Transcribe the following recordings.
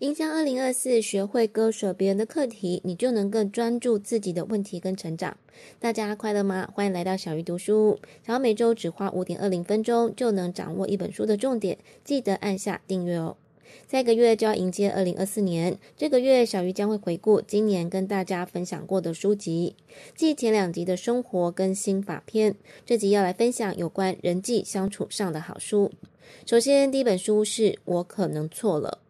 迎向二零二四，学会割舍别人的课题，你就能更专注自己的问题跟成长。大家快乐吗？欢迎来到小鱼读书。想要每周只花五点二零分钟就能掌握一本书的重点，记得按下订阅哦。下个月就要迎接二零二四年，这个月小鱼将会回顾今年跟大家分享过的书籍，继前两集的生活跟心法篇，这集要来分享有关人际相处上的好书。首先，第一本书是《我可能错了》。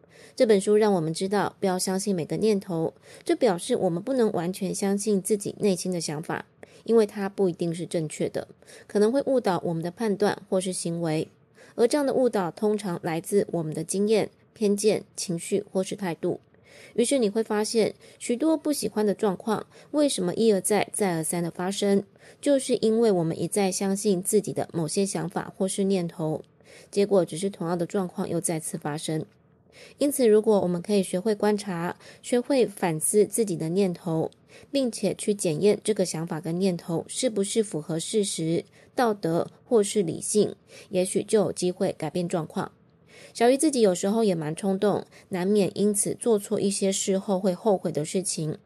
这本书让我们知道，不要相信每个念头，这表示我们不能完全相信自己内心的想法，因为它不一定是正确的，可能会误导我们的判断或是行为。而这样的误导通常来自我们的经验、偏见、情绪或是态度。于是你会发现，许多不喜欢的状况为什么一而再、再而三的发生，就是因为我们一再相信自己的某些想法或是念头，结果只是同样的状况又再次发生。因此，如果我们可以学会观察，学会反思自己的念头，并且去检验这个想法跟念头是不是符合事实、道德或是理性，也许就有机会改变状况。小鱼自己有时候也蛮冲动，难免因此做错一些事后会后悔的事情。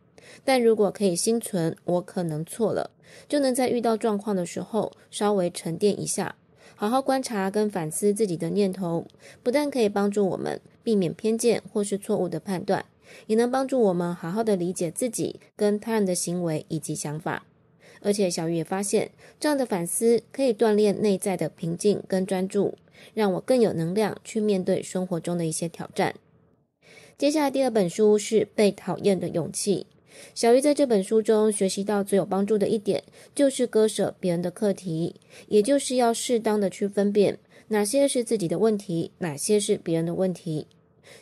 但如果可以心存“我可能错了”，就能在遇到状况的时候稍微沉淀一下。好好观察跟反思自己的念头，不但可以帮助我们避免偏见或是错误的判断，也能帮助我们好好的理解自己跟他人的行为以及想法。而且小鱼也发现，这样的反思可以锻炼内在的平静跟专注，让我更有能量去面对生活中的一些挑战。接下来第二本书是《被讨厌的勇气》。小鱼在这本书中学习到最有帮助的一点，就是割舍别人的课题，也就是要适当的去分辨哪些是自己的问题，哪些是别人的问题。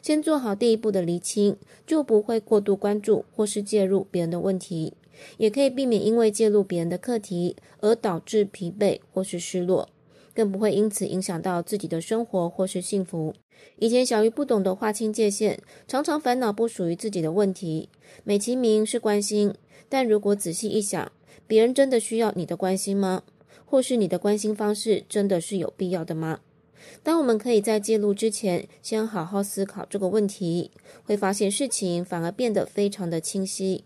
先做好第一步的厘清，就不会过度关注或是介入别人的问题，也可以避免因为介入别人的课题而导致疲惫或是失落。更不会因此影响到自己的生活或是幸福。以前小鱼不懂得划清界限，常常烦恼不属于自己的问题，美其名是关心。但如果仔细一想，别人真的需要你的关心吗？或是你的关心方式真的是有必要的吗？当我们可以在介入之前，先好好思考这个问题，会发现事情反而变得非常的清晰。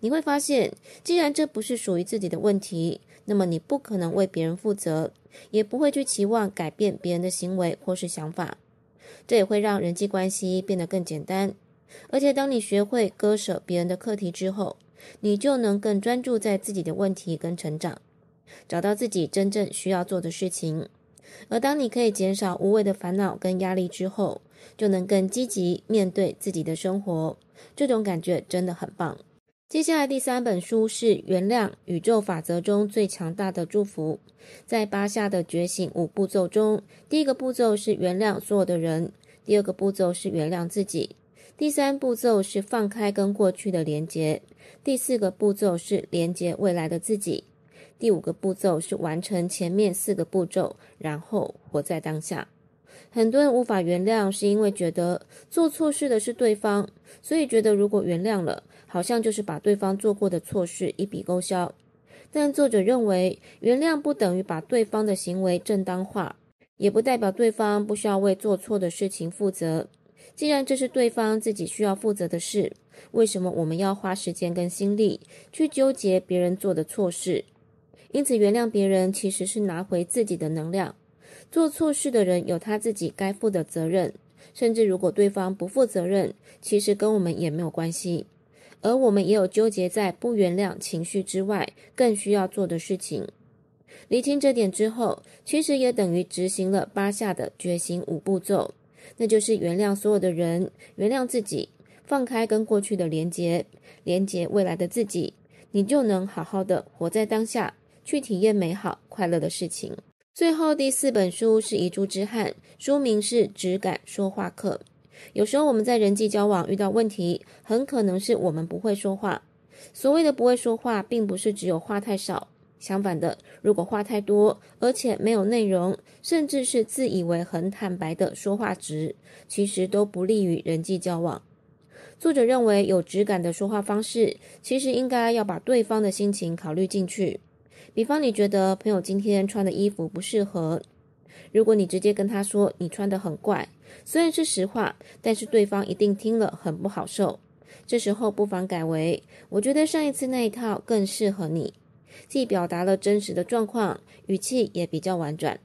你会发现，既然这不是属于自己的问题，那么你不可能为别人负责，也不会去期望改变别人的行为或是想法。这也会让人际关系变得更简单。而且，当你学会割舍别人的课题之后，你就能更专注在自己的问题跟成长，找到自己真正需要做的事情。而当你可以减少无谓的烦恼跟压力之后，就能更积极面对自己的生活。这种感觉真的很棒。接下来第三本书是《原谅：宇宙法则中最强大的祝福》。在巴夏的觉醒五步骤中，第一个步骤是原谅所有的人；第二个步骤是原谅自己；第三步骤是放开跟过去的连结；第四个步骤是连结未来的自己；第五个步骤是完成前面四个步骤，然后活在当下。很多人无法原谅，是因为觉得做错事的是对方，所以觉得如果原谅了，好像就是把对方做过的错事一笔勾销。但作者认为，原谅不等于把对方的行为正当化，也不代表对方不需要为做错的事情负责。既然这是对方自己需要负责的事，为什么我们要花时间跟心力去纠结别人做的错事？因此，原谅别人其实是拿回自己的能量。做错事的人有他自己该负的责任，甚至如果对方不负责任，其实跟我们也没有关系。而我们也有纠结在不原谅情绪之外，更需要做的事情。理清这点之后，其实也等于执行了八下的觉醒五步骤，那就是原谅所有的人，原谅自己，放开跟过去的连结，连结未来的自己，你就能好好的活在当下，去体验美好快乐的事情。最后第四本书是遗珠之憾，书名是《质感说话课》。有时候我们在人际交往遇到问题，很可能是我们不会说话。所谓的不会说话，并不是只有话太少，相反的，如果话太多，而且没有内容，甚至是自以为很坦白的说话直，其实都不利于人际交往。作者认为，有质感的说话方式，其实应该要把对方的心情考虑进去。比方你觉得朋友今天穿的衣服不适合，如果你直接跟他说你穿得很怪，虽然是实话，但是对方一定听了很不好受。这时候不妨改为：“我觉得上一次那一套更适合你。”既表达了真实的状况，语气也比较婉转。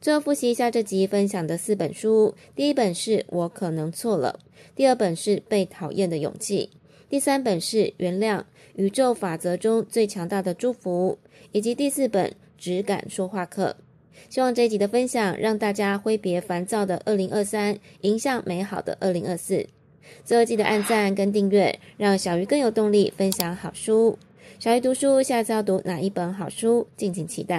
最后复习一下这集分享的四本书：第一本是我可能错了，第二本是被讨厌的勇气，第三本是原谅，宇宙法则中最强大的祝福，以及第四本质感说话课。希望这一集的分享让大家挥别烦躁的二零二三，迎向美好的二零二四。最后记得按赞跟订阅，让小鱼更有动力分享好书。小鱼读书，下次要读哪一本好书？敬请期待。